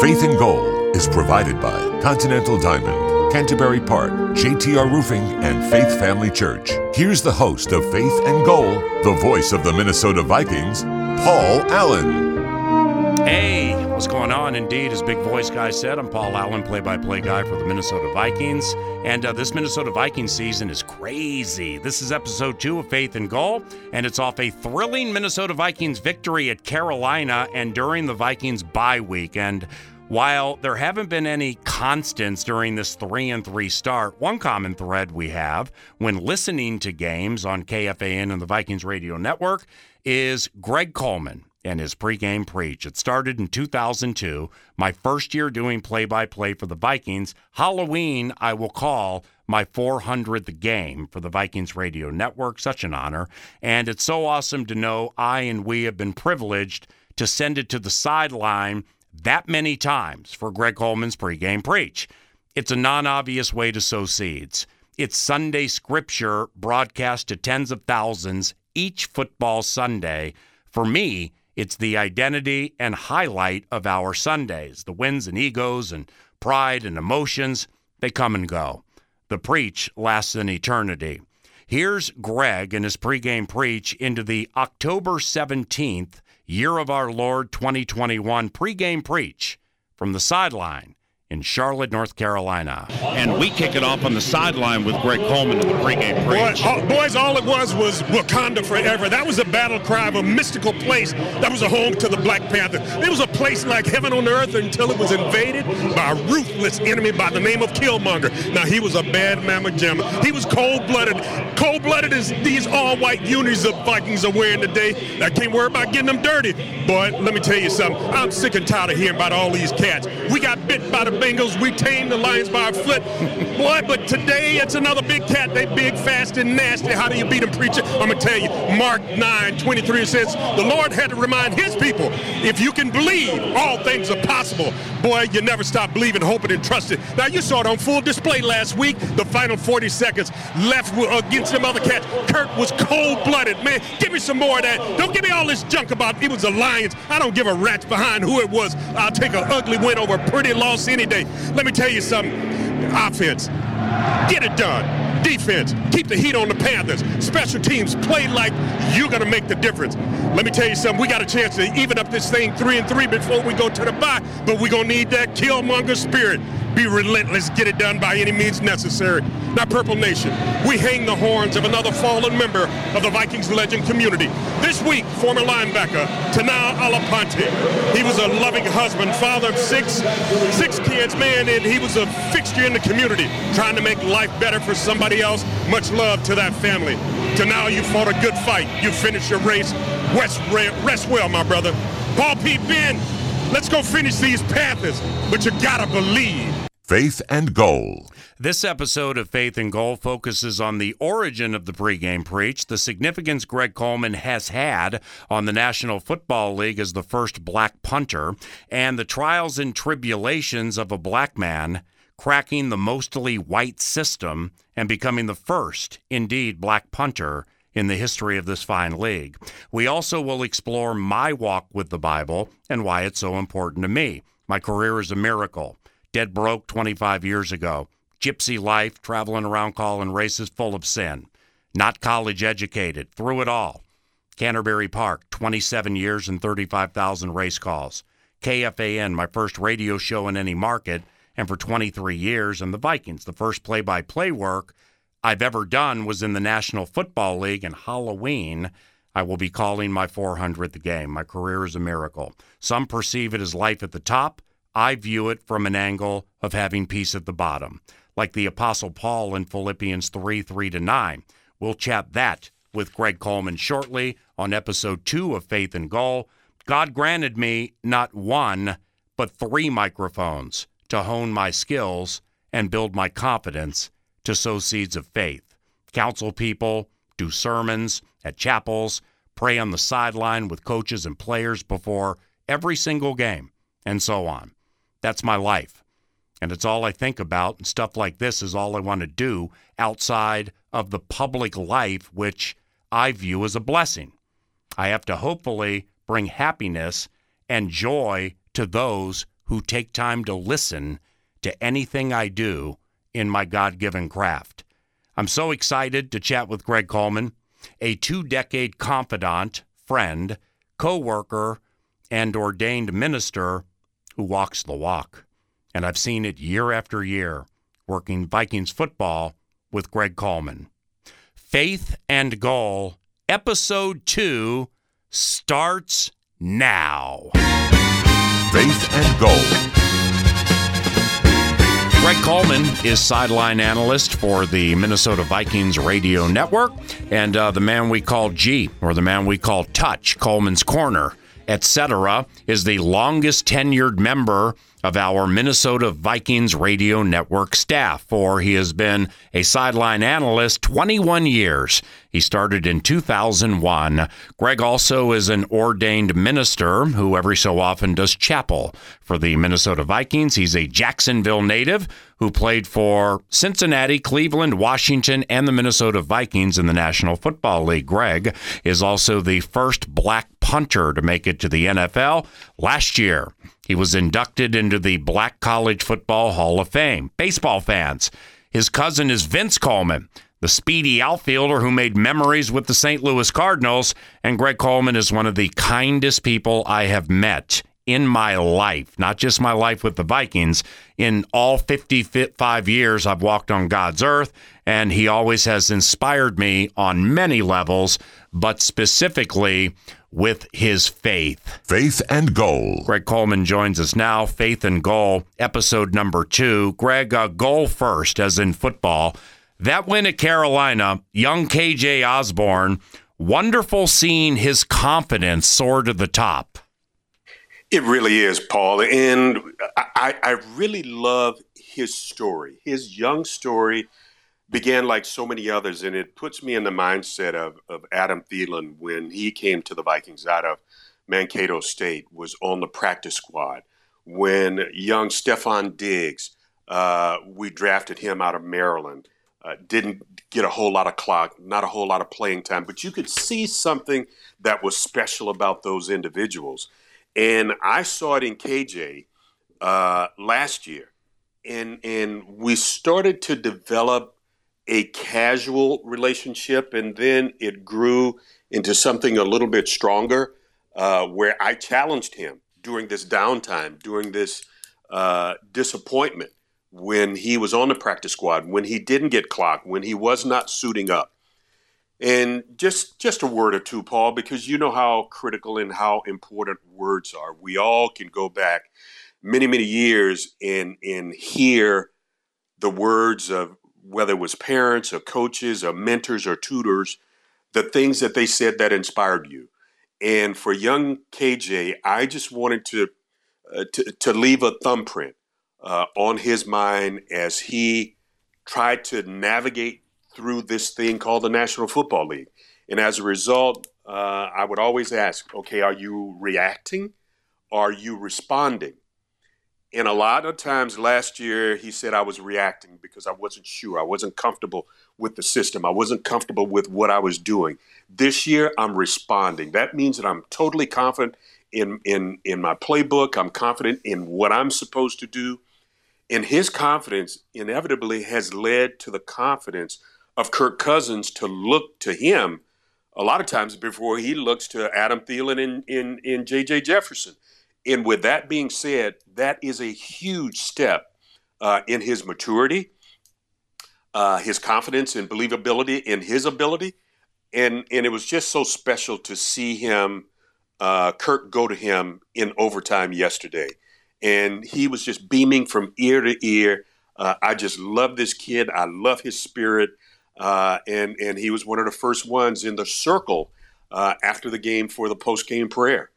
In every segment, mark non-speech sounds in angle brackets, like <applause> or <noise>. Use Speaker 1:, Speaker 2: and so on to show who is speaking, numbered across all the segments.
Speaker 1: Faith and Goal is provided by Continental Diamond, Canterbury Park, JTR Roofing, and Faith Family Church. Here's the host of Faith and Goal, the voice of the Minnesota Vikings, Paul Allen.
Speaker 2: Hey, what's going on? Indeed, as Big Voice Guy said, I'm Paul Allen, play by play guy for the Minnesota Vikings. And uh, this Minnesota Vikings season is crazy. This is episode two of Faith and Goal, and it's off a thrilling Minnesota Vikings victory at Carolina and during the Vikings bye week. And while there haven't been any constants during this 3 and 3 start, one common thread we have when listening to games on KFAN and the Vikings Radio Network is Greg Coleman and his pregame preach. It started in 2002, my first year doing play by play for the Vikings. Halloween, I will call my 400th game for the Vikings Radio Network. Such an honor. And it's so awesome to know I and we have been privileged to send it to the sideline that many times for Greg Coleman's pregame preach. It's a non obvious way to sow seeds. It's Sunday scripture broadcast to tens of thousands each football Sunday. For me, it's the identity and highlight of our Sundays. The wins and egos and pride and emotions, they come and go. The preach lasts an eternity. Here's Greg in his pregame preach into the October 17th, year of our Lord 2021 pregame preach from the sideline in Charlotte, North Carolina. And we kick it off on the sideline with Greg Coleman in the pregame preach.
Speaker 3: Boy, all, boys, all it was was Wakanda forever. That was a battle cry of a mystical place that was a home to the Black Panther. It was a place like heaven on earth until it was invaded by a ruthless enemy by the name of Killmonger. Now, he was a bad mamma jamma. He was cold-blooded. Cold-blooded as these all-white unis the Vikings are wearing today. I can't worry about getting them dirty. Boy, let me tell you something. I'm sick and tired of hearing about all these cats. We got bit by the Bengals. We tamed the Lions by a foot. <laughs> Boy, but today it's another big cat. They big, fast, and nasty. How do you beat them, preacher? I'm going to tell you. Mark 9, 23 says, the Lord had to remind his people, if you can believe, all things are possible. Boy, you never stop believing, hoping, and trusting. Now, you saw it on full display last week. The final 40 seconds left against them other cats. Kirk was cold-blooded, man. Give me some more of that. Don't give me all this junk about it was the Lions. I don't give a rat's behind who it was. I'll take an ugly win over a pretty loss any Let me tell you something. Offense, get it done. Defense, keep the heat on the Panthers. Special teams, play like you're going to make the difference. Let me tell you something. We got a chance to even up this thing three and three before we go to the bye, but we're going to need that Killmonger spirit. Be relentless, get it done by any means necessary. Now, Purple Nation, we hang the horns of another fallen member of the Vikings legend community. This week, former linebacker Tanao Alapante. He was a loving husband, father of six, six kids, man, and he was a fixture in the community, trying to make life better for somebody else. Much love to that family. Tanao, you fought a good fight. You finished your race. Rest, rest well, my brother. Paul P. Ben, let's go finish these Panthers, but you gotta believe.
Speaker 1: Faith and Goal.
Speaker 2: This episode of Faith and Goal focuses on the origin of the pregame preach, the significance Greg Coleman has had on the National Football League as the first black punter, and the trials and tribulations of a black man cracking the mostly white system and becoming the first, indeed, black punter in the history of this fine league. We also will explore my walk with the Bible and why it's so important to me. My career is a miracle dead broke 25 years ago. Gypsy life, traveling around calling races full of sin. Not college educated, through it all. Canterbury Park, 27 years and 35,000 race calls. KFAN, my first radio show in any market, and for 23 years. And the Vikings, the first play by play work I've ever done was in the National Football League, and Halloween, I will be calling my 400th game. My career is a miracle. Some perceive it as life at the top. I view it from an angle of having peace at the bottom, like the Apostle Paul in Philippians 3 3 to 9. We'll chat that with Greg Coleman shortly on episode two of Faith and Goal. God granted me not one, but three microphones to hone my skills and build my confidence to sow seeds of faith, counsel people, do sermons at chapels, pray on the sideline with coaches and players before every single game, and so on. That's my life. And it's all I think about, and stuff like this is all I want to do outside of the public life, which I view as a blessing. I have to hopefully bring happiness and joy to those who take time to listen to anything I do in my God given craft. I'm so excited to chat with Greg Coleman, a two decade confidant, friend, co worker, and ordained minister who walks the walk. And I've seen it year after year working Vikings football with Greg Coleman. Faith and Goal, Episode 2 starts now.
Speaker 1: Faith and Goal.
Speaker 2: Greg Coleman is sideline analyst for the Minnesota Vikings radio network, and uh, the man we call G, or the man we call Touch, Coleman's Corner, etc., is the longest tenured member of our Minnesota Vikings radio network staff, for he has been a sideline analyst 21 years. He started in 2001. Greg also is an ordained minister who every so often does chapel for the Minnesota Vikings. He's a Jacksonville native who played for Cincinnati, Cleveland, Washington, and the Minnesota Vikings in the National Football League. Greg is also the first black punter to make it to the NFL last year. He was inducted into the Black College Football Hall of Fame. Baseball fans, his cousin is Vince Coleman, the speedy outfielder who made memories with the St. Louis Cardinals. And Greg Coleman is one of the kindest people I have met in my life, not just my life with the Vikings. In all 55 years I've walked on God's earth, and he always has inspired me on many levels, but specifically with his faith.
Speaker 1: Faith and Goal.
Speaker 2: Greg Coleman joins us now. Faith and Goal, episode number two. Greg, uh, goal first, as in football. That win at Carolina, young KJ Osborn, wonderful seeing his confidence soar to the top.
Speaker 3: It really is, Paul. And I, I really love his story, his young story began like so many others, and it puts me in the mindset of, of Adam Thielen when he came to the Vikings out of Mankato State, was on the practice squad. When young Stefon Diggs, uh, we drafted him out of Maryland, uh, didn't get a whole lot of clock, not a whole lot of playing time, but you could see something that was special about those individuals. And I saw it in KJ uh, last year. And, and we started to develop a casual relationship, and then it grew into something a little bit stronger, uh, where I challenged him during this downtime, during this uh, disappointment, when he was on the practice squad, when he didn't get clocked, when he was not suiting up. And just just a word or two, Paul, because you know how critical and how important words are. We all can go back many many years and and hear the words of whether it was parents or coaches or mentors or tutors, the things that they said that inspired you. And for young KJ, I just wanted to uh, to, to, leave a thumbprint uh, on his mind as he tried to navigate through this thing called the National Football League. And as a result, uh, I would always ask, okay, are you reacting? Are you responding? And a lot of times last year, he said I was reacting because I wasn't sure. I wasn't comfortable with the system. I wasn't comfortable with what I was doing. This year, I'm responding. That means that I'm totally confident in, in, in my playbook. I'm confident in what I'm supposed to do. And his confidence inevitably has led to the confidence of Kirk Cousins to look to him a lot of times before he looks to Adam Thielen and in, in, J.J. Jefferson. And with that being said, that is a huge step uh, in his maturity, uh, his confidence and believability in his ability. And, and it was just so special to see him, uh, Kirk, go to him in overtime yesterday. And he was just beaming from ear to ear. Uh, I just love this kid. I love his spirit. Uh, and and he was one of the first ones in the circle uh, after the game for the post game prayer.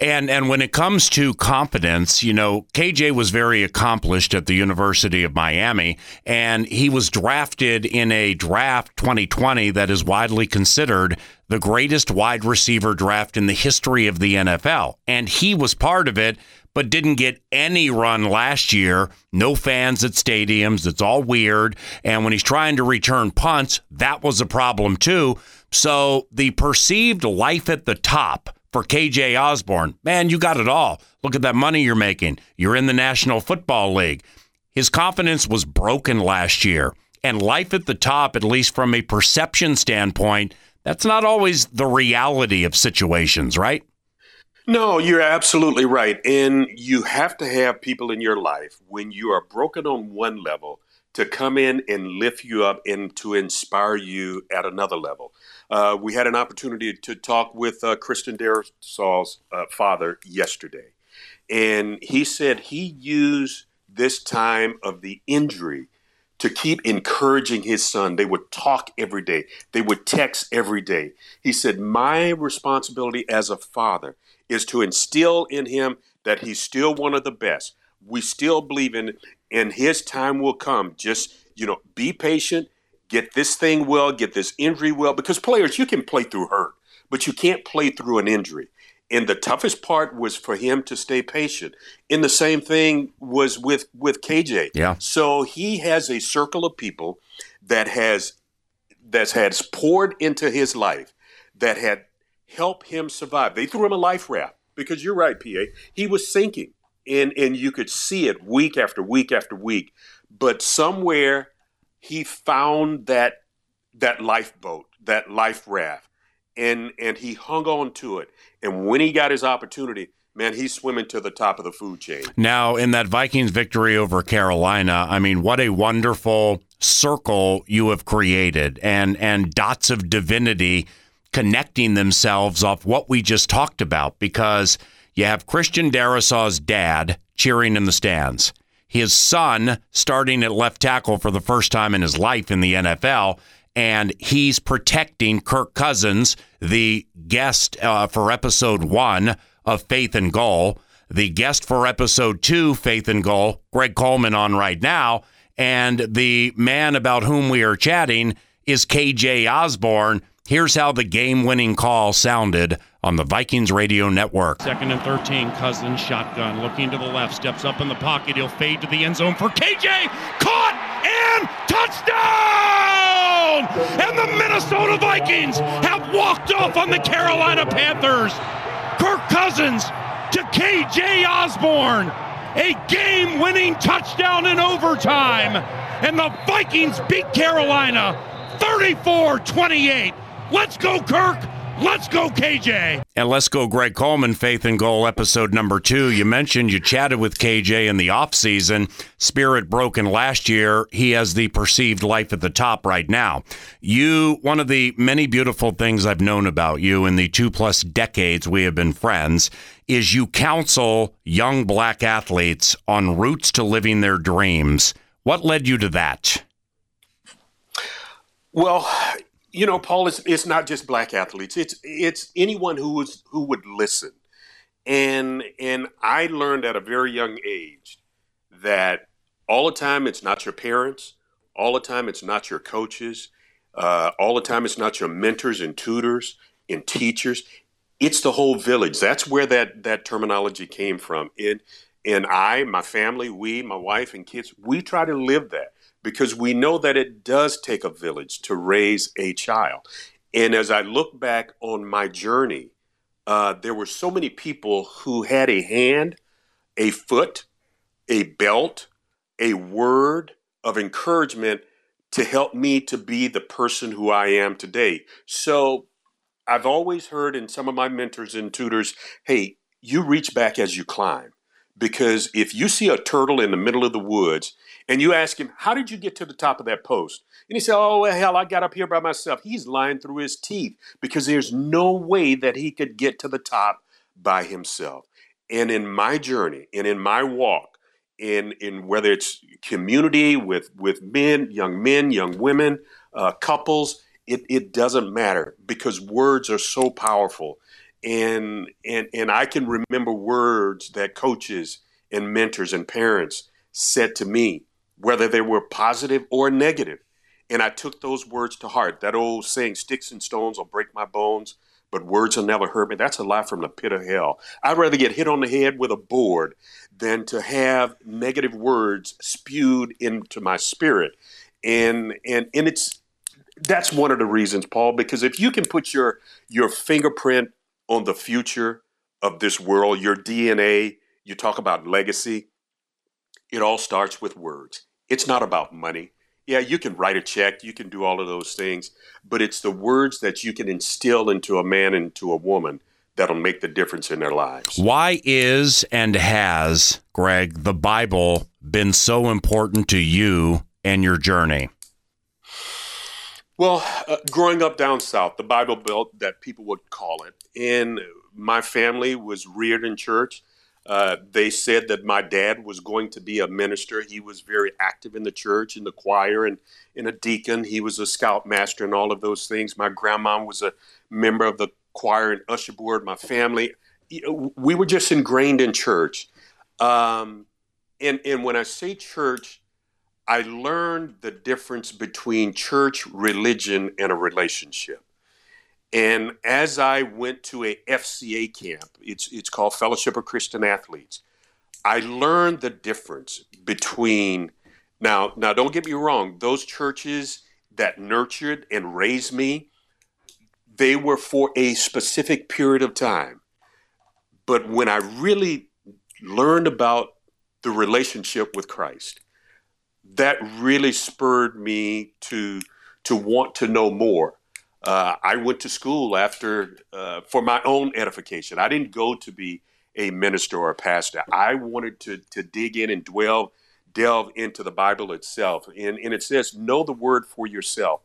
Speaker 2: And and when it comes to competence, you know, KJ was very accomplished at the University of Miami, and he was drafted in a draft 2020 that is widely considered the greatest wide receiver draft in the history of the NFL. And he was part of it, but didn't get any run last year. No fans at stadiums. It's all weird. And when he's trying to return punts, that was a problem too. So the perceived life at the top for KJ Osborn, man, you got it all. Look at that money you're making. You're in the National Football League. His confidence was broken last year. And life at the top, at least from a perception standpoint, that's not always the reality of situations, right?
Speaker 3: No, you're absolutely right. And you have to have people in your life when you are broken on one level to come in and lift you up and to inspire you at another level. Uh, we had an opportunity to talk with uh, Christian Darrisaw's uh, father yesterday, and he said he used this time of the injury to keep encouraging his son. They would talk every day, they would text every day. He said, My responsibility as a father is to instill in him that he's still one of the best. We still believe in, and his time will come. Just, you know, be patient get this thing well, get this injury well. Because players, you can play through hurt, but you can't play through an injury. And the toughest part was for him to stay patient. And the same thing was with with KJ.
Speaker 2: Yeah.
Speaker 3: So he has a circle of people that has that has poured into his life that had helped him survive. They threw him a life raft because you're right, PA. He was sinking. And and you could see it week after week after week. But somewhere he found that that lifeboat, that life raft, and and he hung on to it. And when he got his opportunity, man, he's swimming to the top of the food chain.
Speaker 2: Now, in that Vikings victory over Carolina, I mean, what a wonderful circle you have created, and and dots of divinity connecting themselves off what we just talked about, because you have Christian Darrisaw's dad cheering in the stands his son starting at left tackle for the first time in his life in the NFL. And he's protecting Kirk Cousins, the guest uh, for episode one of Faith and Goal, the guest for episode two, Faith and Goal, Greg Coleman on right now. And the man about whom we are chatting is KJ Osborn. Here's how the game winning call sounded on the Vikings Radio Network.
Speaker 4: Second and 13, Cousins shotgun, looking to the left, steps up in the pocket. He'll fade to the end zone for KJ. Caught and touchdown! And the Minnesota Vikings have walked off on the Carolina Panthers. Kirk Cousins to KJ Osborn. A game winning touchdown in overtime. And the Vikings beat Carolina 34 28. Let's go, Kirk. Let's go, KJ.
Speaker 2: And let's go, Greg Coleman, Faith and Goal, episode number two. You mentioned you chatted with KJ in the offseason. Spirit broken last year. He has the perceived life at the top right now. You, one of the many beautiful things I've known about you in the two plus decades we have been friends is you counsel young black athletes on routes to living their dreams. What led you to that?
Speaker 3: Well, you know, Paul, it's, it's not just black athletes. It's it's anyone who was who would listen, and and I learned at a very young age that all the time it's not your parents, all the time it's not your coaches, uh, all the time it's not your mentors and tutors and teachers. It's the whole village. That's where that that terminology came from. And and I, my family, we, my wife and kids, we try to live that because we know that it does take a village to raise a child. And as I look back on my journey, uh, there were so many people who had a hand, a foot, a belt, a word of encouragement to help me to be the person who I am today. So I've always heard in some of my mentors and tutors, hey, you reach back as you climb. Because if you see a turtle in the middle of the woods and you ask him, How did you get to the top of that post? And he said, Oh, well, hell, I got up here by myself. He's lying through his teeth because there's no way that he could get to the top by himself. And in my journey and in my walk, in, in whether it's community with, with men, young men, young women, uh, couples, it, it doesn't matter because words are so powerful. And, and, and I can remember words that coaches and mentors and parents said to me, whether they were positive or negative. And I took those words to heart. That old saying, sticks and stones will break my bones, but words will never hurt me. That's a lie from the pit of hell. I'd rather get hit on the head with a board than to have negative words spewed into my spirit. And and and it's that's one of the reasons, Paul, because if you can put your your fingerprint on the future of this world, your DNA, you talk about legacy, it all starts with words. It's not about money. Yeah, you can write a check, you can do all of those things, but it's the words that you can instill into a man and into a woman that'll make the difference in their lives.
Speaker 2: Why is and has, Greg, the Bible been so important to you and your journey?
Speaker 3: Well, uh, growing up down south, the Bible Belt, that people would call it, and my family was reared in church. Uh, they said that my dad was going to be a minister. He was very active in the church, in the choir, and in a deacon. He was a scoutmaster and all of those things. My grandma was a member of the choir and usher board. My family, we were just ingrained in church. Um, and and when I say church, I learned the difference between church, religion, and a relationship. And as I went to a FCA camp, it's it's called Fellowship of Christian Athletes. I learned the difference between now now don't get me wrong, those churches that nurtured and raised me, they were for a specific period of time. But when I really learned about the relationship with Christ, that really spurred me to to want to know more uh, I went to school after uh, for my own edification. I didn't go to be a minister or a pastor. I wanted to to dig in and dwell delve into the Bible itself. And, and it says, know the word for yourself.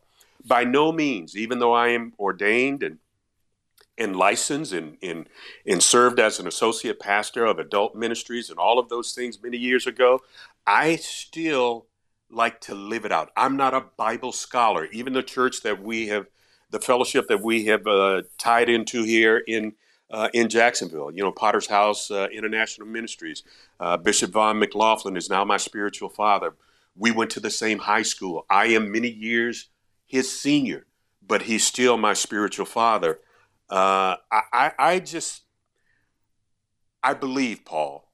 Speaker 3: By no means, even though I am ordained and and licensed and, and, and served as an associate pastor of adult ministries and all of those things many years ago, I still like to live it out. I'm not a Bible scholar. Even the church that we have the fellowship that we have uh, tied into here in uh, in Jacksonville. You know, Potter's House uh, International Ministries. Uh, Bishop Vaughn McLaughlin is now my spiritual father. We went to the same high school. I am many years his senior, but he's still my spiritual father. Uh, I, I, I just, I believe, Paul,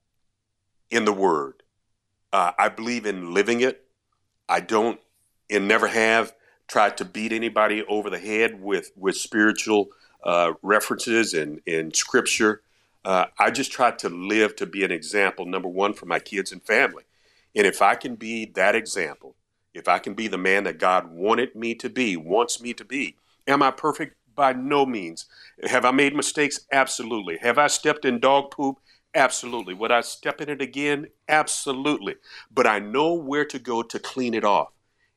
Speaker 3: in the Word. Uh, I believe in living it. I don't and never have tried to beat anybody over the head with with spiritual uh, references and in scripture. Uh, I just tried to live to be an example, number one, for my kids and family. And if I can be that example, if I can be the man that God wanted me to be, wants me to be, am I perfect? By no means. Have I made mistakes? Absolutely. Have I stepped in dog poop? Absolutely. Would I step in it again? Absolutely. But I know where to go to clean it off.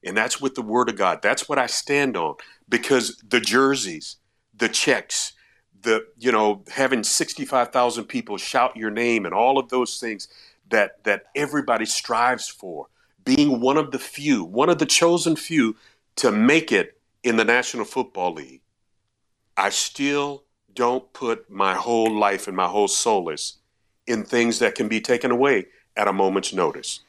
Speaker 3: And that's with the word of God. That's what I stand on because the jerseys, the checks, the you know having 65,000 people shout your name and all of those things that that everybody strives for, being one of the few, one of the chosen few to make it in the National Football League. I still don't put my whole life and my whole solace in things that can be taken away at a moment's notice.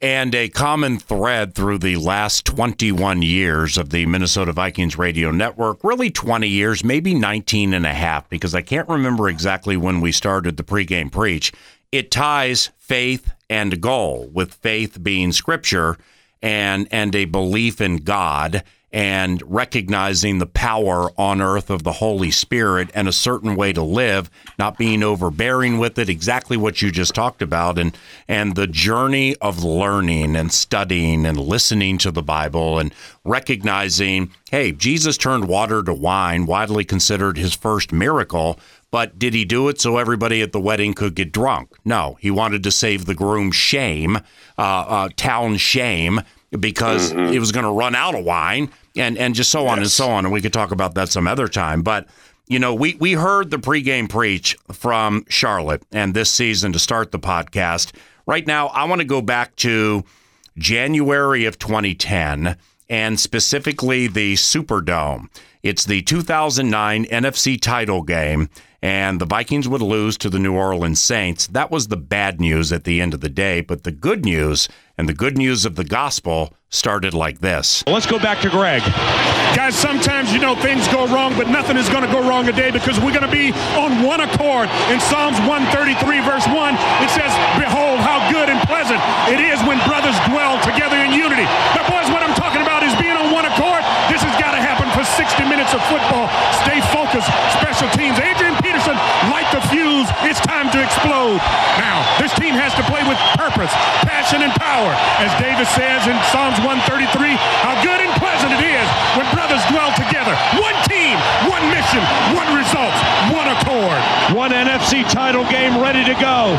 Speaker 2: And a common thread through the last 21 years of the Minnesota Vikings radio network, really 20 years, maybe 19 and a half, because I can't remember exactly when we started the pregame preach. It ties faith and goal, with faith being scripture and, and a belief in God and recognizing the power on earth of the Holy Spirit and a certain way to live, not being overbearing with it, exactly what you just talked about, and and the journey of learning and studying and listening to the Bible and recognizing, hey, Jesus turned water to wine, widely considered his first miracle. But did he do it so everybody at the wedding could get drunk? No, he wanted to save the groom's shame, uh, uh, town shame, because mm-hmm. he was going to run out of wine and and just so yes. on and so on. And we could talk about that some other time. But you know, we we heard the pregame preach from Charlotte and this season to start the podcast. Right now, I want to go back to January of 2010 and specifically the Superdome. It's the 2009 NFC title game, and the Vikings would lose to the New Orleans Saints. That was the bad news at the end of the day, but the good news and the good news of the gospel started like this.
Speaker 4: Let's go back to Greg.
Speaker 5: Guys, sometimes you know things go wrong, but nothing is going to go wrong today because we're going to be on one accord. In Psalms 133, verse 1, it says, Behold, how good and pleasant it is when brothers dwell together in unity. Now, boys, what I'm talking about is being on one accord. This has got to happen for 60 minutes of football. Stay focused. Special teams. Adrian Peterson, light the fuse. It's time to explode. Now, this team has to play with purpose, passion, and power. As David says in Psalms 133, how good and pleasant it is when brothers dwell together. One team, one mission, one results, one accord.
Speaker 4: One NFC title game ready to go.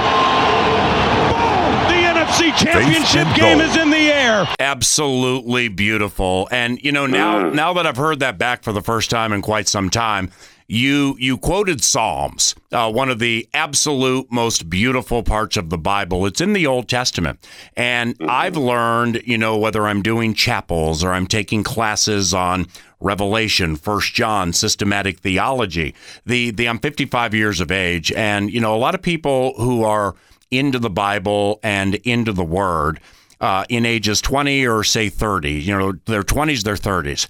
Speaker 4: Boom! The NFC championship game is in the air.
Speaker 2: Absolutely beautiful. And you know, now mm. now that I've heard that back for the first time in quite some time, you you quoted Psalms, uh, one of the absolute most beautiful parts of the Bible. It's in the Old Testament, and I've learned, you know, whether I'm doing chapels or I'm taking classes on Revelation, First John, systematic theology. The the I'm 55 years of age, and you know, a lot of people who are into the Bible and into the Word uh, in ages 20 or say 30, you know, their 20s, their 30s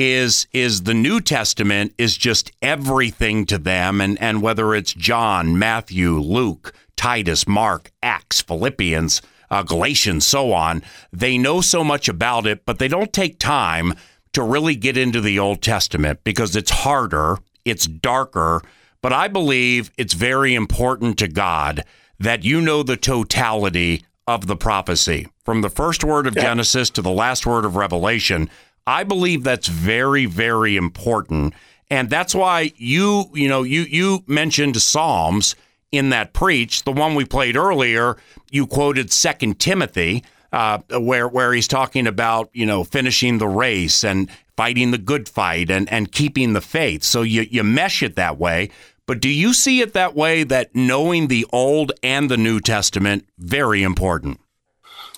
Speaker 2: is is the New Testament is just everything to them. And and whether it's John, Matthew, Luke, Titus, Mark, Acts, Philippians, uh, Galatians, so on, they know so much about it, but they don't take time to really get into the Old Testament because it's harder, it's darker, but I believe it's very important to God that you know the totality of the prophecy. From the first word of Genesis to the last word of Revelation. I believe that's very, very important. And that's why you, you know, you you mentioned Psalms in that preach, the one we played earlier, you quoted Second Timothy, uh, where where he's talking about, you know, finishing the race and fighting the good fight and, and keeping the faith. So you, you mesh it that way. But do you see it that way that knowing the Old and the New Testament very important?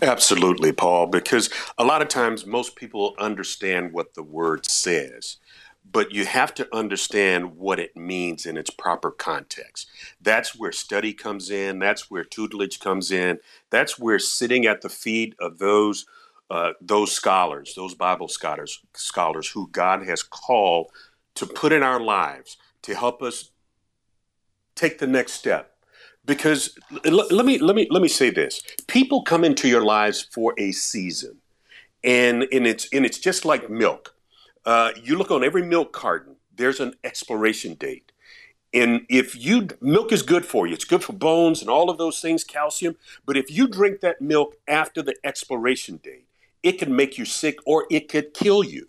Speaker 3: Absolutely, Paul, because a lot of times most people understand what the word says, but you have to understand what it means in its proper context. That's where study comes in, that's where tutelage comes in, that's where sitting at the feet of those uh, those scholars, those Bible scholars, scholars who God has called to put in our lives to help us take the next step because l- let me let me let me say this. People come into your lives for a season and and it's and it's just like milk. Uh, you look on every milk carton there's an expiration date. And if you milk is good for you it's good for bones and all of those things calcium. But if you drink that milk after the expiration date it can make you sick or it could kill you.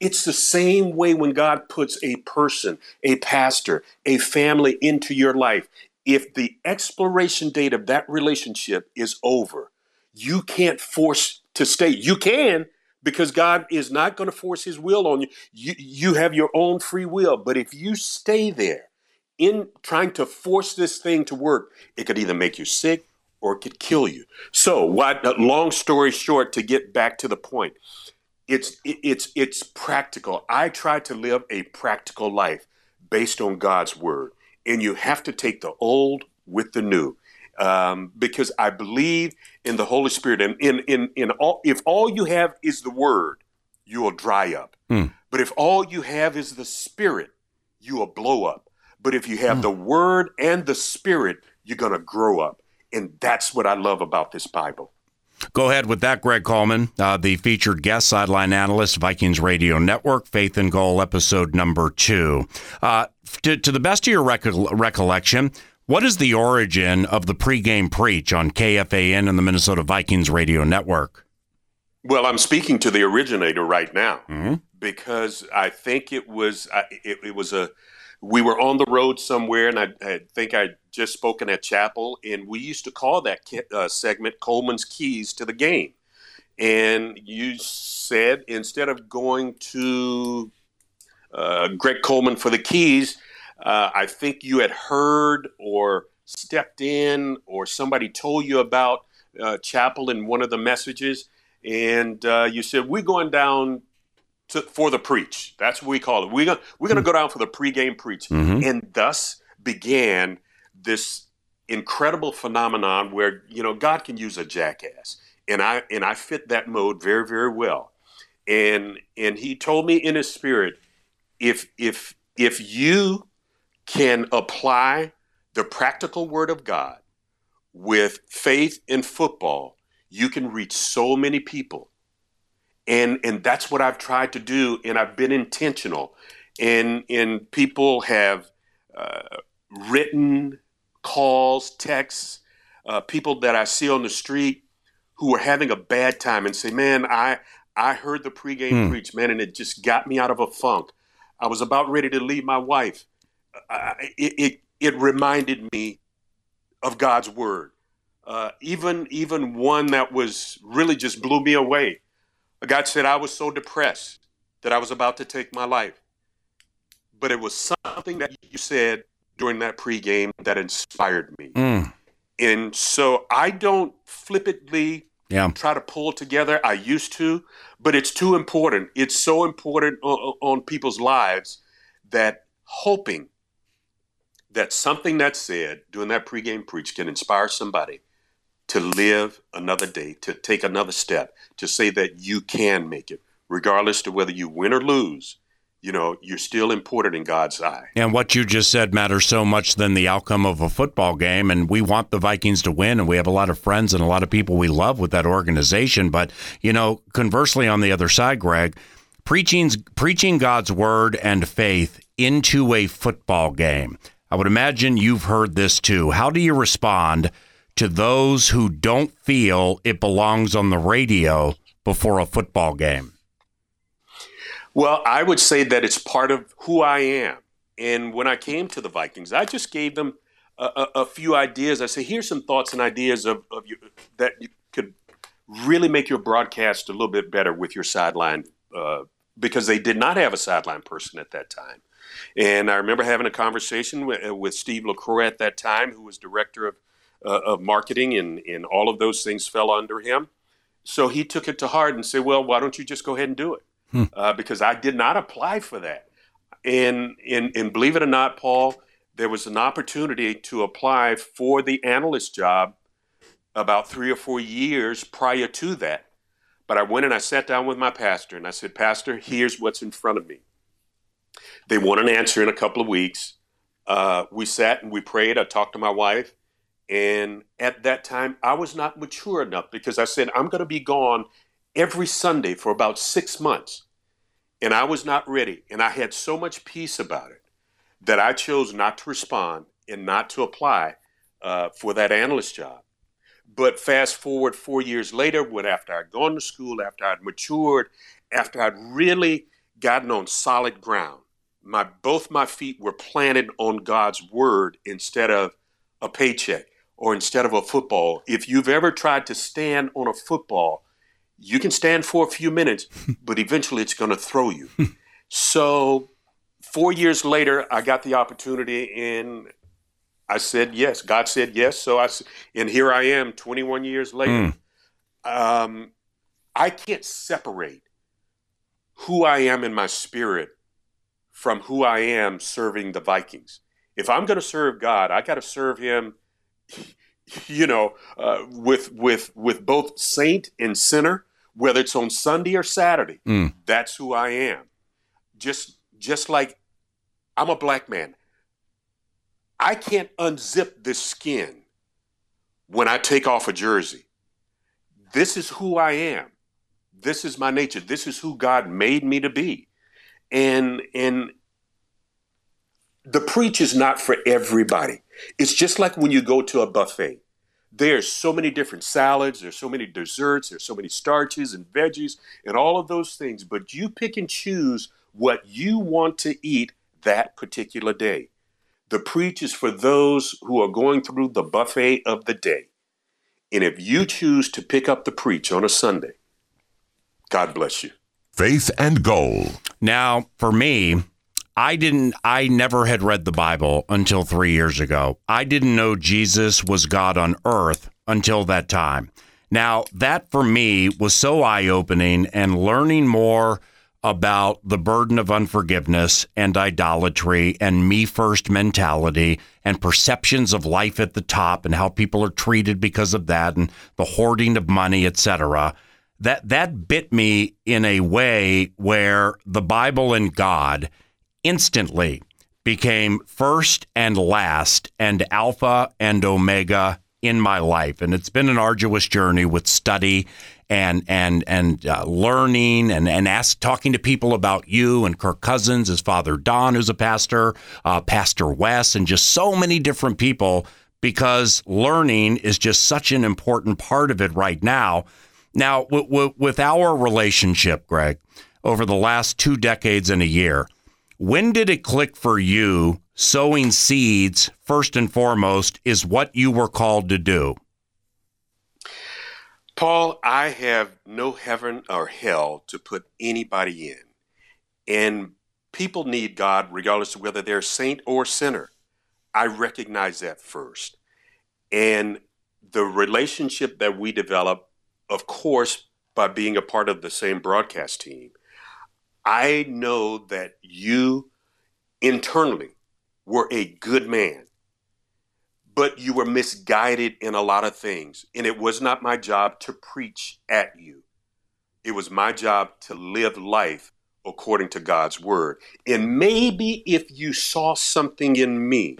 Speaker 3: It's the same way when God puts a person, a pastor, a family into your life. If the exploration date of that relationship is over, you can't force to stay. You can because God is not going to force his will on you. You you have your own free will, but if you stay there in trying to force this thing to work, it could either make you sick or it could kill you. So, what long story short to get back to the point, it's it's it's practical. I try to live a practical life based on God's word, and you have to take the old with the new, um, because I believe in the Holy Spirit. And in in in all, if all you have is the word, you will dry up.
Speaker 2: Mm.
Speaker 3: But if all you have is the Spirit, you will blow up. But if you have
Speaker 2: Mm.
Speaker 3: the word and the Spirit, you're gonna grow up, and that's what I love about this Bible.
Speaker 2: Go ahead with that, Greg Coleman, uh, the featured guest, sideline analyst, Vikings Radio Network, Faith and Goal, episode number two. Uh, to, to the best of your recol- recollection, what is the origin of the pregame preach on KFAN and the Minnesota Vikings Radio Network?
Speaker 3: Well, I'm speaking to the originator right now
Speaker 2: Mhm.
Speaker 3: because I think it was it, it was a we were on the road somewhere, and I, I think I just spoken at chapel, and we used to call that uh, segment Coleman's Keys to the Game. And you said instead of going to uh, Greg Coleman for the keys, uh, I think you had heard or stepped in, or somebody told you about uh, chapel in one of the messages. and uh, you said we're going down to, for the preach. That's what we call it. We're gonna, we're going to go down for the pregame preach,
Speaker 2: Mhm.
Speaker 3: and thus began this incredible phenomenon where you know God can use a jackass, and I and I fit that mode very very well, and and He told me in His Spirit, if if if you can apply the practical Word of God with faith in football, you can reach so many people and and that's what I've tried to do, and I've been intentional. And and people have uh, written calls, texts, uh, people that I see on the street who are having a bad time, and say, "Man, I I heard the pregame
Speaker 2: Hmm.
Speaker 3: preach, man, and it just got me out of a funk. I was about ready to leave my wife. Uh, it, it it reminded me of God's word. Uh, even even one that was really just blew me away. God said I was so depressed that I was about to take my life, but it was something that you said during that pregame that inspired me.
Speaker 2: Mm.
Speaker 3: And so I don't flippantly
Speaker 2: Yeah.
Speaker 3: try to pull together. I used to, but it's too important. It's so important on, on people's lives that hoping that something that's said during that pregame preach can inspire somebody to live another day, to take another step, to say that you can make it, regardless to whether you win or lose. You know, you're still important in God's eye.
Speaker 2: And what you just said matters so much than the outcome of a football game. And we want the Vikings to win. And we have a lot of friends and a lot of people we love with that organization. But, you know, conversely, on the other side, Greg, preaching's, preaching God's word and faith into a football game. I would imagine you've heard this too. How do you respond to those who don't feel it belongs on the radio before a football game?
Speaker 3: Well, I would say that it's part of who I am. And when I came to the Vikings, I just gave them a, a, a few ideas. I said, here's some thoughts and ideas of, of you, that you could really make your broadcast a little bit better with your sideline uh, because they did not have a sideline person at that time. And I remember having a conversation with, with Steve LaCroix at that time, who was director of, uh, of marketing, and, and all of those things fell under him. So he took it to heart and said, well, why don't you just go ahead and do it? uh, because I did not apply for that. And, and, and believe it or not, Paul, there was an opportunity to apply for the analyst job about three or four years prior to that. But I went and I sat down with my pastor and I said, Pastor, here's what's in front of me. They want an answer in a couple of weeks. Uh, we sat and we prayed. I talked to my wife. And at that time, I was not mature enough because I said, I'm going to be gone every Sunday for about six months. And I was not ready. And I had so much peace about it that I chose not to respond and not to apply uh, for that analyst job. But fast forward four years later, when after I'd gone to school, after I'd matured, after I'd really gotten on solid ground, my both my feet were planted on God's word instead of a paycheck or instead of a football. If you've ever tried to stand on a football, you can stand for a few minutes, <laughs> but eventually it's going to throw you. so, four years later, I got the opportunity, and I said yes. God said yes. So I, and here I am, 21 years later. Um, I can't separate who I am in my spirit from who I am serving the Vikings. If I'm going to serve God, I got to serve Him. You know, uh, with with with both saint and sinner, whether it's on Sunday or Saturday.
Speaker 2: Mm.
Speaker 3: That's who I am. Just just like I'm a black man. I can't unzip this skin when I take off a jersey. This is who I am. This is my nature. This is who God made me to be. And and the preach is not for everybody. It's just like when you go to a buffet. There's so many different salads, there's so many desserts, there's so many starches and veggies and all of those things, but you pick and choose what you want to eat that particular day. The preach is for those who are going through the buffet of the day. And if you choose to pick up the preach on a Sunday, God bless you.
Speaker 1: Faith and Goal.
Speaker 2: Now, for me, I didn't, I never had read the Bible until three years ago. I didn't know Jesus was God on earth until that time. Now, that for me was so eye opening and learning more about the burden of unforgiveness and idolatry and me first mentality and perceptions of life at the top and how people are treated because of that and the hoarding of money, etc. That that bit me in a way where the Bible and God instantly became first and last and alpha and omega in my life and it's been an arduous journey with study and and and uh, learning and and ask talking to people about you and Kirk Cousins, his father Don, who's a pastor, uh, Pastor Wes, and just so many different people because learning is just such an important part of it right now. Now, w- w- with our relationship, Greg, over the last two decades and a year, when did it click for you? Sowing seeds, first and foremost, is what you were called to do.
Speaker 3: Paul, I have no heaven or hell to put anybody in. And people need God regardless of whether they're saint or sinner. I recognize that first. And the relationship that we develop, of course, by being a part of the same broadcast team, I know that you internally were a good man but you were misguided in a lot of things. And it was not my job to preach at you, it was my job to live life according to God's word. And maybe if you saw something in me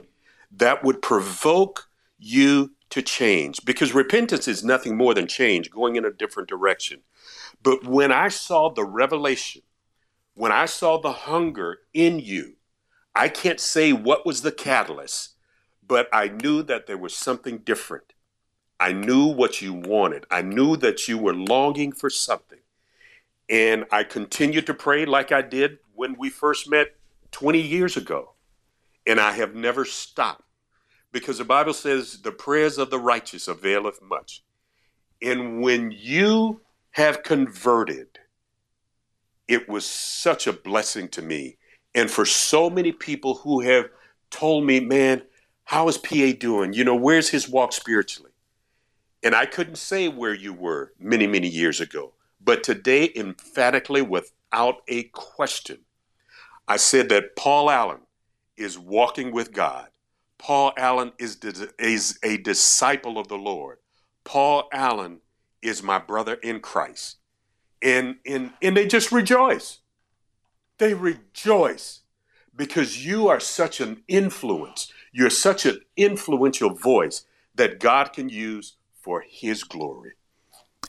Speaker 3: that would provoke you to change, because repentance is nothing more than change, going in a different direction. But when I saw the revelation, when I saw the hunger in you, I can't say what was the catalyst but I knew that there was something different. I knew what you wanted. I knew that you were longing for something. And I continued to pray like I did when we first met 20 years ago. And I have never stopped because the Bible says the prayers of the righteous availeth much. And when you have converted, it was such a blessing to me. And for so many people who have told me, man, how is PA doing? You know, where's his walk spiritually? And I couldn't say where you were many, many years ago. But today, emphatically, without a question, I said that Paul Allen is walking with God. Paul Allen is, is a disciple of the Lord. Paul Allen is my brother in Christ. And, and, and they just rejoice. They rejoice because you are such an influence. You're such an influential voice that God can use for His glory.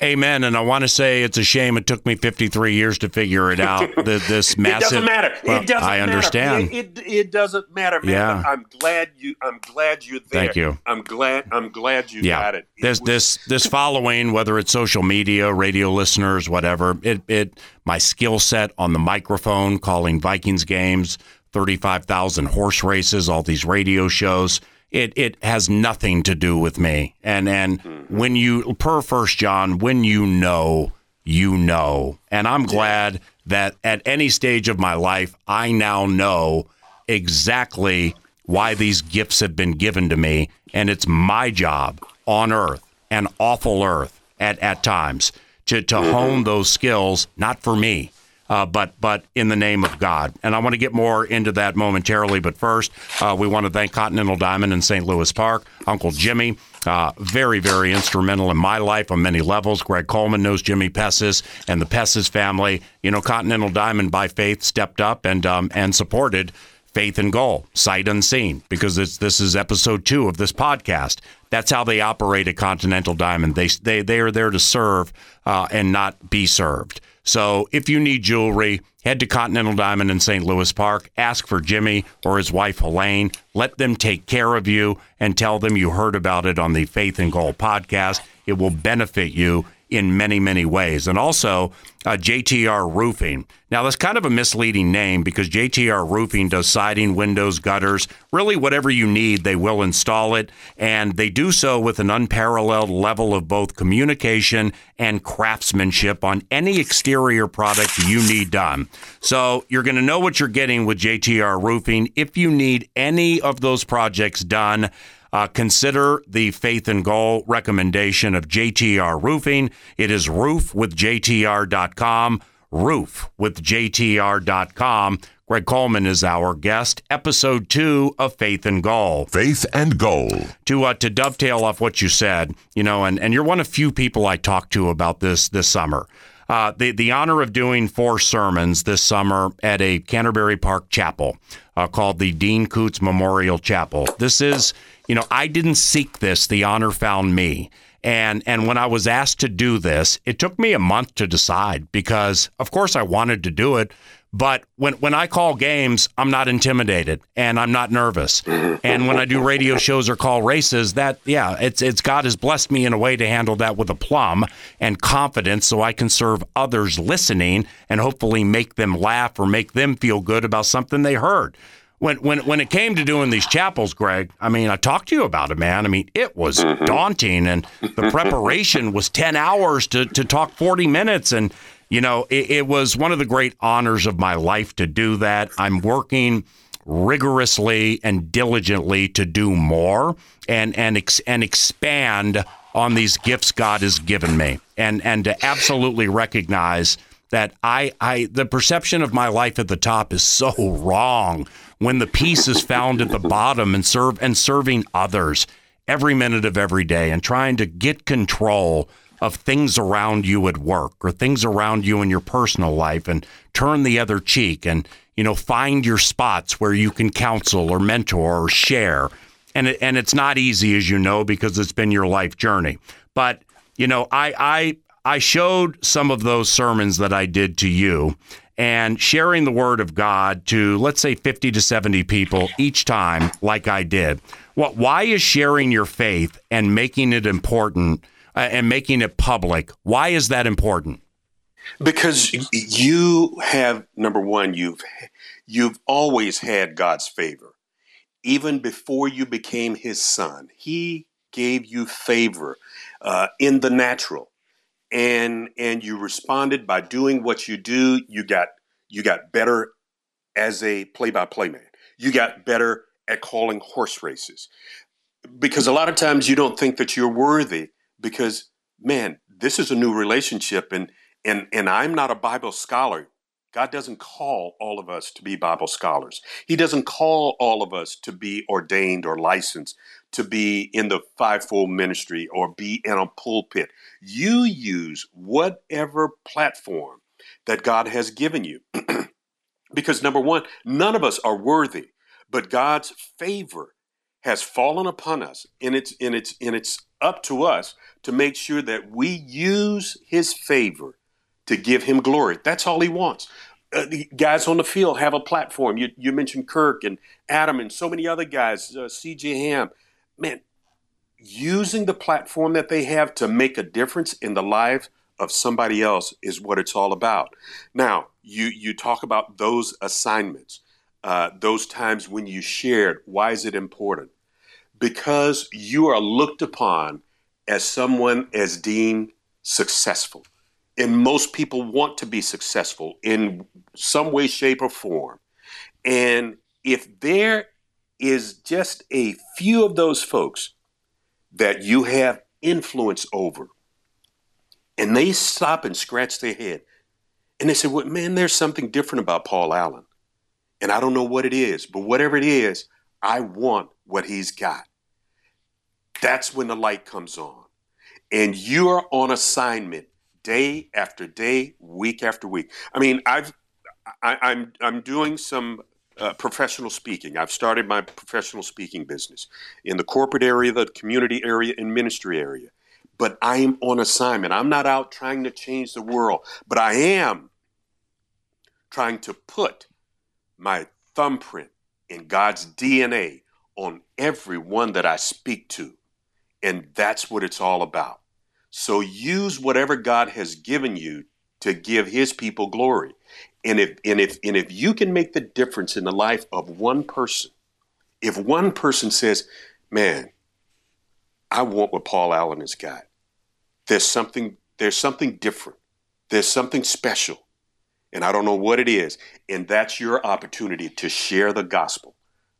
Speaker 2: Amen. And I want to say it's a shame it took me 53 years to figure it out. <laughs> The, this massive.
Speaker 3: it doesn't matter.
Speaker 2: Well,
Speaker 3: it doesn't
Speaker 2: I understand.
Speaker 3: Matter. It, it, it, doesn't matter, man.
Speaker 2: Yeah.
Speaker 3: I'm glad you. I'm glad you're there.
Speaker 2: Thank you.
Speaker 3: I'm glad. I'm glad you
Speaker 2: yeah.
Speaker 3: got it. it
Speaker 2: this
Speaker 3: was,
Speaker 2: this this following, whether it's social media, radio listeners, whatever, it it my skill set on the microphone, calling Vikings games, 35,000 horse races, all these radio shows. It it has nothing to do with me. And and mm-hmm. when you per first John, when you know, you know. And I'm glad that at any stage of my life, I now know exactly why these gifts have been given to me. And it's my job on earth and awful earth at, at times to, to mm-hmm. hone those skills, not for me, uh, but but in the name of God. And I want to get more into that momentarily. But first, uh, we want to thank Continental Diamond in St. Louis Park, Uncle Jimmy. Uh, very, very instrumental in my life on many levels. Greg Coleman knows Jimmy Pessis and the Pessis family. You know, Continental Diamond by faith stepped up and um, and supported faith and goal, sight unseen, because this is episode two of this podcast. That's how they operate at Continental Diamond. They they they are there to serve uh, and not be served. So if you need jewelry, head to Continental Diamond in St. Louis Park, ask for Jimmy or his wife Helene. Let them take care of you and tell them you heard about it on the Faith and Goal podcast. It will benefit you in many, many ways. And also, uh, JTR Roofing. Now, that's kind of a misleading name because JTR Roofing does siding, windows, gutters, really whatever you need, they will install it. And they do so with an unparalleled level of both communication and craftsmanship on any exterior product you need done. So, you're going to know what you're getting with JTR Roofing. If you need any of those projects done, uh, consider the faith and goal recommendation of JTR Roofing. It is roof with JTR.com, roof roofwithjtr.com, roofwithjtr.com. Greg Coleman is our guest. Episode two of Faith and Goal.
Speaker 1: Faith and Goal.
Speaker 2: To uh, to dovetail off what you said, you know, and, and you're one of few people I talked to about this this summer. Uh, the the honor of doing four sermons this summer at a Canterbury Park chapel uh, called the Dean Kutz Memorial Chapel. This is, you know, I didn't seek this. The honor found me. And and when I was asked to do this, it took me a month to decide because of course I wanted to do it, but when when I call games, I'm not intimidated and I'm not nervous. Mm-hmm. And when I do radio shows or call races, that yeah, it's it's God has blessed me in a way to handle that with aplomb and confidence so I can serve others listening and hopefully make them laugh or make them feel good about something they heard. When when when it came to doing these chapels, Greg, I mean, I talked to you about it, man. I mean, it was mm-hmm. daunting and the preparation was 10 hours to to talk 40 minutes and you know, it, it, was one of the great honors of my life to do that. I'm working rigorously and diligently to do more and and ex, and expand on these gifts God has given me, and and to absolutely recognize that I I the perception of my life at the top is so wrong when the peace is found at the bottom and serve and serving others every minute of every day and trying to get control of things around you at work or things around you in your personal life and turn the other cheek and you know find your spots where you can counsel or mentor or share and it, and it's not easy as you know because it's been your life journey but you know I I I showed some of those sermons that I did to you and sharing the word of God to let's say 50 to 70 people each time like I did. What why is sharing your faith and making it important and making it public. Why is that important?
Speaker 3: Because you have number one, you've you've always had God's favor. Even before you became His son, He gave you favor uh, in the natural, and and you responded by doing what you do. You got you got better as a play-by-play man. You got better at calling horse races because a lot of times you don't think that you're worthy because man, this is a new relationship and and and I'm not a Bible scholar. God doesn't call all of us to be Bible scholars. He doesn't call all of us to be ordained or licensed, to be in the fivefold ministry or be in a pulpit. You use whatever platform that God has given you. <clears throat> because number one, none of us are worthy, but God's favor has fallen upon us, and it's and it's and it's up to us to make sure that we use his favor to give him glory. That's all he wants. Uh, guys on the field have a platform. You, you mentioned Kirk and Adam and so many other guys, uh, CJ Ham. Man, using the platform that they have to make a difference in the life of somebody else is what it's all about. Now, you, you talk about those assignments, uh, those times when you shared. Why is it important? Because you are looked upon as someone as deemed successful. And most people want to be successful in some way, shape, or form. And if there is just a few of those folks that you have influence over, and they stop and scratch their head, and they say, Well, man, there's something different about Paul Allen. And I don't know what it is, but whatever it is, I want what he's got. That's when the light comes on. And you are on assignment day after day, week after week. I mean, I've I, I'm I'm doing some uh, professional speaking. I've started my professional speaking business in the corporate area, the community area, and ministry area. But I am on assignment. I'm not out trying to change the world, but I am trying to put my thumbprint in God's DNA on everyone that I speak to. And that's what it's all about. So use whatever God has given you to give his people glory. And if and if and if you can make the difference in the life of one person, if one person says, "Man, I want what Paul Allen has got. There's something there's something different. There's something special. And I don't know what it is. And that's your opportunity to share the gospel.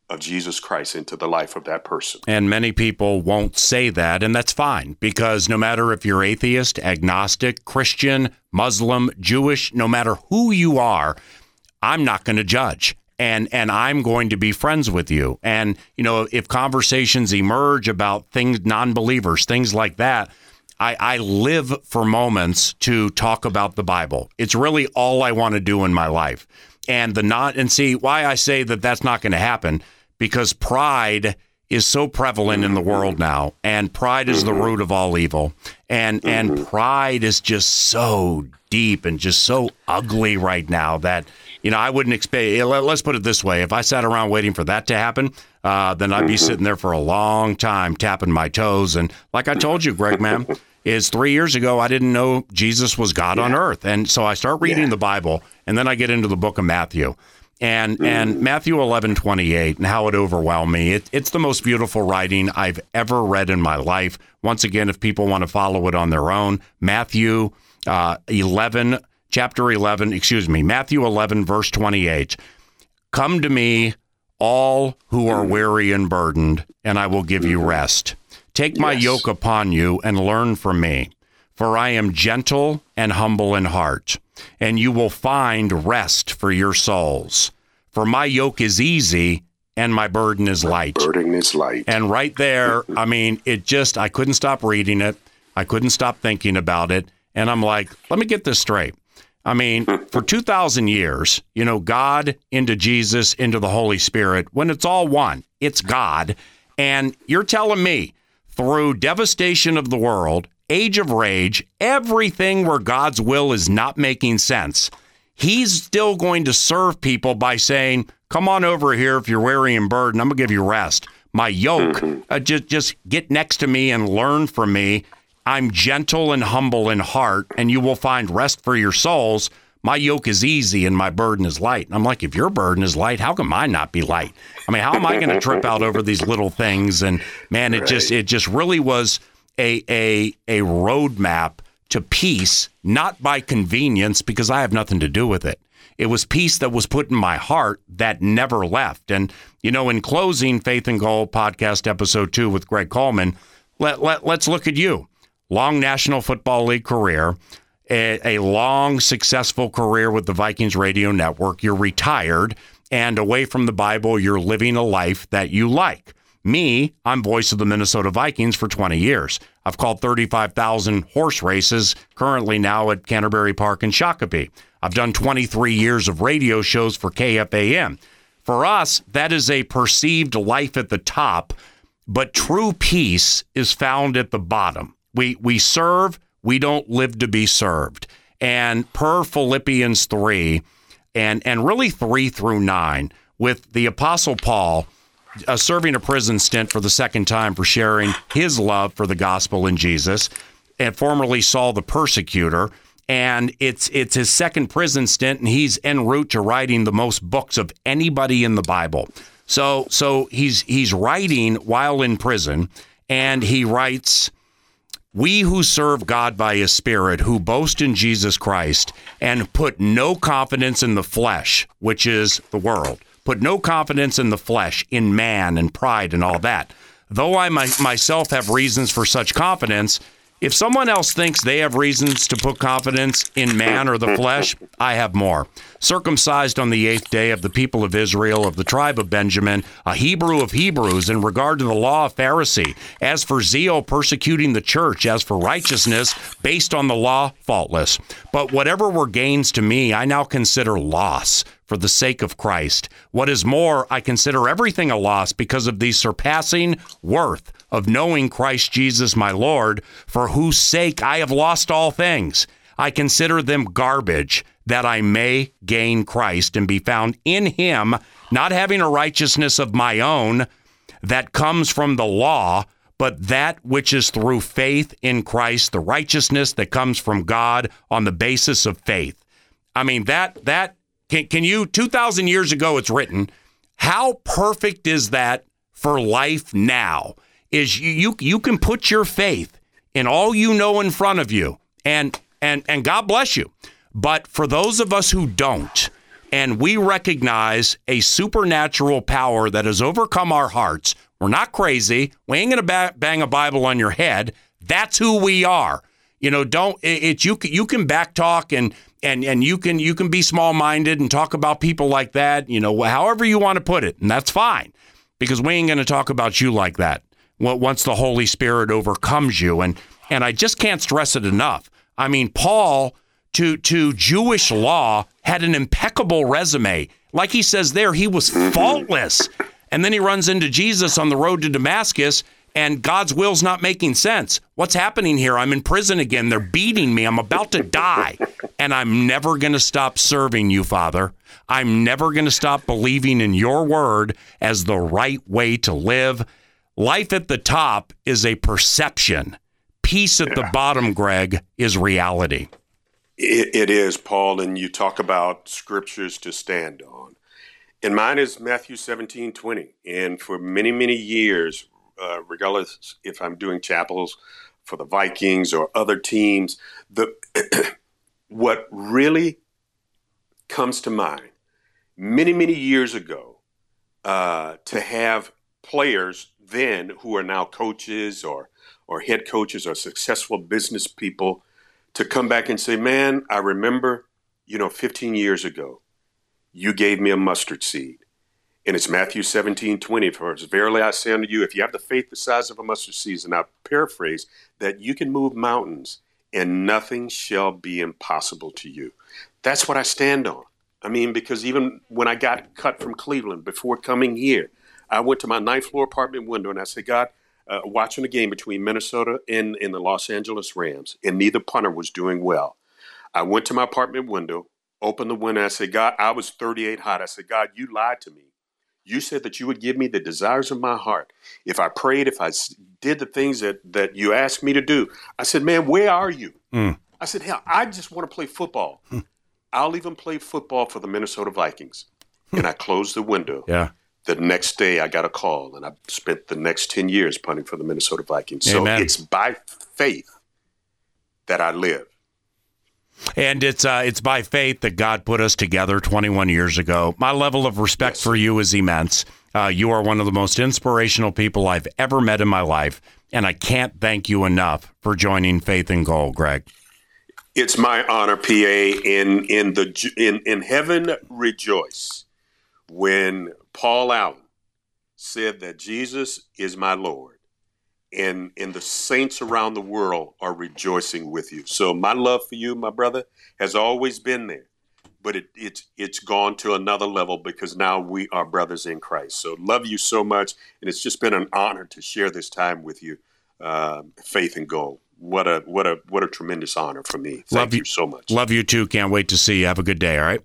Speaker 3: of Jesus Christ into the life of that person.
Speaker 2: And many people won't say that, and that's fine because no matter if you're atheist, agnostic, Christian, Muslim, Jewish, no matter who you are, I'm not going to judge. And, and I'm going to be friends with you. And, you know, if conversations emerge about things, non believers, things like that, I, I live for moments to talk about the Bible. It's really all I want to do in my life. And the not, and see why I say that that's not going to happen because pride is so prevalent in the world now and pride is the mm-hmm. root of all evil. And and mm-hmm. pride is just so deep and just so ugly right now that you know I wouldn't expect eh, let's put it this way. If I sat around waiting for that to happen uh, then I'd be mm-hmm. sitting there for a long time tapping my toes. And like I told you Greg man is three years ago I didn't know Jesus was God on earth and so I start reading the Bible and then I get into the book of Matthew and and mm. Matthew 11, 28, and how it overwhelmed me. It, it's the most beautiful writing I've ever read in my life. Once again, if people want to follow it on their own, Matthew uh, 11, chapter 11, excuse me, Matthew 11, verse 28. Come to me, all who are mm. weary and burdened, and I will give you mm-hmm. rest. Take my yoke upon you and learn from me, for I am gentle and humble in heart, and you will find rest for your souls. For my yoke is easy and my burden is light.
Speaker 3: My Burden is light.
Speaker 2: And right there, <laughs> I mean, it just, I couldn't stop reading it. I couldn't stop thinking about it. And I'm like, let me get this straight. I mean, <laughs> for 2,000 years, you know, God into Jesus, into the Holy Spirit, when it's all one, it's God. And you're telling me through devastation of the world, age of rage, everything where God's will is not making sense, He's still going to serve people by saying, Come on over here if you're weary and burdened. I'm going to give you rest. My yoke, uh, just, just get next to me and learn from me. I'm gentle and humble in heart, and you will find rest for your souls. My yoke is easy and my burden is light. And I'm like, if your burden is light, how can mine not be light? I mean, how am I going to trip out over these little things? And man, it just it just really was a a a roadmap to peace, not by convenience, because I have nothing to do with it. It was peace that was put in my heart that never left. And, you know, in closing Faith and Goal podcast episode two with Greg Coleman, let, let, let's look at you. Long National Football League career, a, a long, successful career with the Vikings Radio Network. You're retired and away from the Bible, you're living a life that you like. Me, I'm voice of the Minnesota Vikings for 20 years. I've called 35,000 horse races, currently now at Canterbury Park in Shakopee. I've done 23 years of radio shows for KFAN. For us, that is a perceived life at the top, but true peace is found at the bottom. We we serve, we don't live to be served. And per Philippians 3 and and really 3 through 9 with the apostle Paul uh, serving a prison stint for the second time for sharing his love for the gospel in Jesus, and formerly Saul the persecutor. And it's it's his second prison stint, and he's en route to writing the most books of anybody in the Bible. So so he's he's writing while in prison, and he writes. We who serve God by His Spirit, who boast in Jesus Christ, and put no confidence in the flesh, which is the world, Put no confidence in the flesh, in man and pride and all that. Though I my, myself have reasons for such confidence, if someone else thinks they have reasons to put confidence in man or the flesh, I have more. Circumcised on the eighth day of the people of Israel, of the tribe of Benjamin, a Hebrew of Hebrews, in regard to the law of Pharisee. As for zeal, persecuting the church. As for righteousness, based on the law, faultless. But whatever were gains to me, I now consider loss for the sake of Christ. What is more, I consider everything a loss because of the surpassing worth of knowing Christ Jesus my Lord, for whose sake I have lost all things. I consider them garbage, that I may gain Christ and be found in him, not having a righteousness of my own that comes from the law, but that which is through faith in Christ, the righteousness that comes from God on the basis of faith. I mean that that can, can you 2000 years ago it's written, how perfect is that for life now? Is you, you you can put your faith in all you know in front of you and and and God bless you. But for those of us who don't, and we recognize a supernatural power that has overcome our hearts. We're not crazy. We ain't going to bang a Bible on your head. That's who we are. You know, don't it, it you you can backtalk and and and you can you can be small minded and talk about people like that. You know, however you want to put it, and that's fine because we ain't to talk about you like that. Once the Holy Spirit overcomes you, and and I just can't stress it enough. I mean, Paul to to Jewish law had an impeccable resume. Like he says there, he was faultless. And then he runs into Jesus on the road to Damascus and God's will's not making sense. What's happening here? I'm in prison again. They're beating me. I'm about to die. And I'm never going to stop serving you, Father. I'm never going to stop believing in your word as the right way to live. Life at the top is a perception. Peace at the bottom, Greg, is reality.
Speaker 3: It, it is, Paul, and you talk about scriptures to stand on. And mine is Matthew 17, 20. And for many, many years, uh, regardless if I'm doing chapels for the Vikings or other teams, the <clears throat> what really comes to mind many, many years ago uh, to have players then who are now coaches or or head coaches or successful business people to come back and say, "Man, I remember, you know, 15 years ago, you gave me a mustard seed." And it's Matthew 17, 20. For verily I say unto you, if you have the faith the size of a mustard seed, and I paraphrase, that you can move mountains and nothing shall be impossible to you. That's what I stand on. I mean, because even when I got cut from Cleveland before coming here, I went to my ninth floor apartment window and I said, God, uh, watching a game between Minnesota and, and the Los Angeles Rams, and neither punter was doing well. I went to my apartment window, opened the window, and I said, God, I was 38 hot. I said, God, you lied to me. You said that you would give me the desires of my heart. If I prayed, if I did the things that, that you asked me to do, I said, man, where are you? Mm. I said, hell, I just want to play football. Hmm. I'll even play football for the Minnesota Vikings. And I closed the window.
Speaker 2: Yeah.
Speaker 3: The next day, I got a call, and I spent the next 10 years punting for the Minnesota Vikings.
Speaker 2: Amen.
Speaker 3: So it's by faith that I live.
Speaker 2: And it's uh, it's by faith that God put us together 21 years ago. My level of respect yes. for you is immense. Uh, you are one of the most inspirational people I've ever met in my life, and I can't thank you enough for joining Faith and Goal, Greg.
Speaker 3: It's my honor, PA. In in the in in heaven, rejoice when Paul Allen said that Jesus is my Lord and and the saints around the world are rejoicing with you. So my love for you, my brother, has always been there, but it, it's it's gone to another level because now we are brothers in Christ. So love you so much, and it's just been an honor to share this time with you. Uh, faith and goal. What a what a what a tremendous honor for me. Thank
Speaker 2: love
Speaker 3: you, you so much.
Speaker 2: Love you too. Can't wait to see you. Have a good day. All right.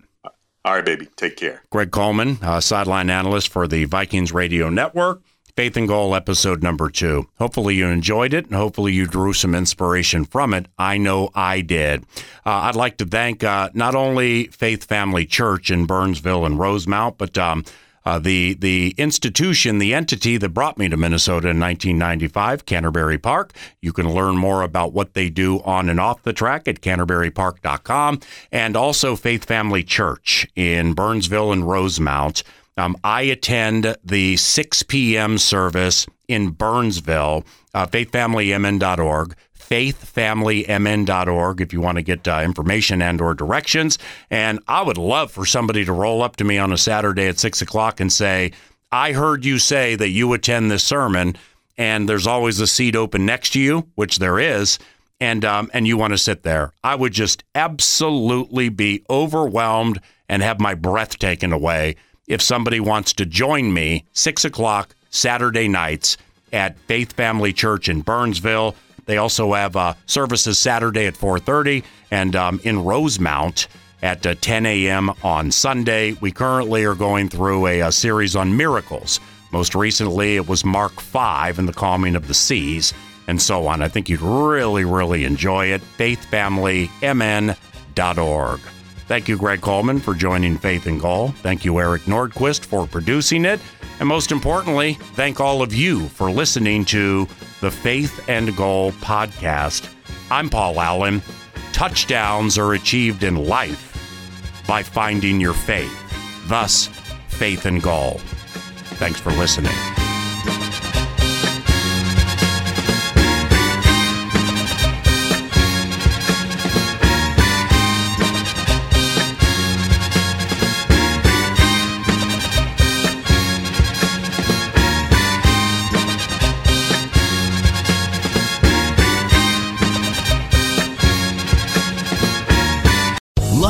Speaker 3: All right, baby. Take care.
Speaker 2: Greg Coleman, uh, sideline analyst for the Vikings Radio Network. Faith and Goal episode number two. Hopefully you enjoyed it and hopefully you drew some inspiration from it. I know I did. Uh, I'd like to thank uh, not only Faith Family Church in Burnsville and Rosemount, but um, uh, the the institution, the entity that brought me to Minnesota in 1995, Canterbury Park. You can learn more about what they do on and off the track at canterburypark.com, and also Faith Family Church in Burnsville and Rosemount. Um, I attend the 6 p.m. service in Burnsville, uh, faithfamilymn.org, faithfamilymn.org if you want to get uh, information and or directions. And I would love for somebody to roll up to me on a Saturday at 6 o'clock and say, I heard you say that you attend this sermon and there's always a seat open next to you, which there is, and um, and you want to sit there. I would just absolutely be overwhelmed and have my breath taken away if somebody wants to join me, 6 o'clock Saturday nights at Faith Family Church in Burnsville. They also have uh, services Saturday at 4:30 and um, in Rosemount at uh, 10 a.m. on Sunday. We currently are going through a, a, series on miracles. Most recently, it was Mark 5 and the calming of the seas, and so on. I think you'd really, really enjoy it. FaithFamilyMN.org. Thank you, Greg Coleman, for joining Faith and Goal. Thank you, Eric Nordquist, for producing it. And most importantly, thank all of you for listening to the Faith and Goal podcast. I'm Paul Allen. Touchdowns are achieved in life, by finding your faith. Thus, faith and goal. Thanks for listening.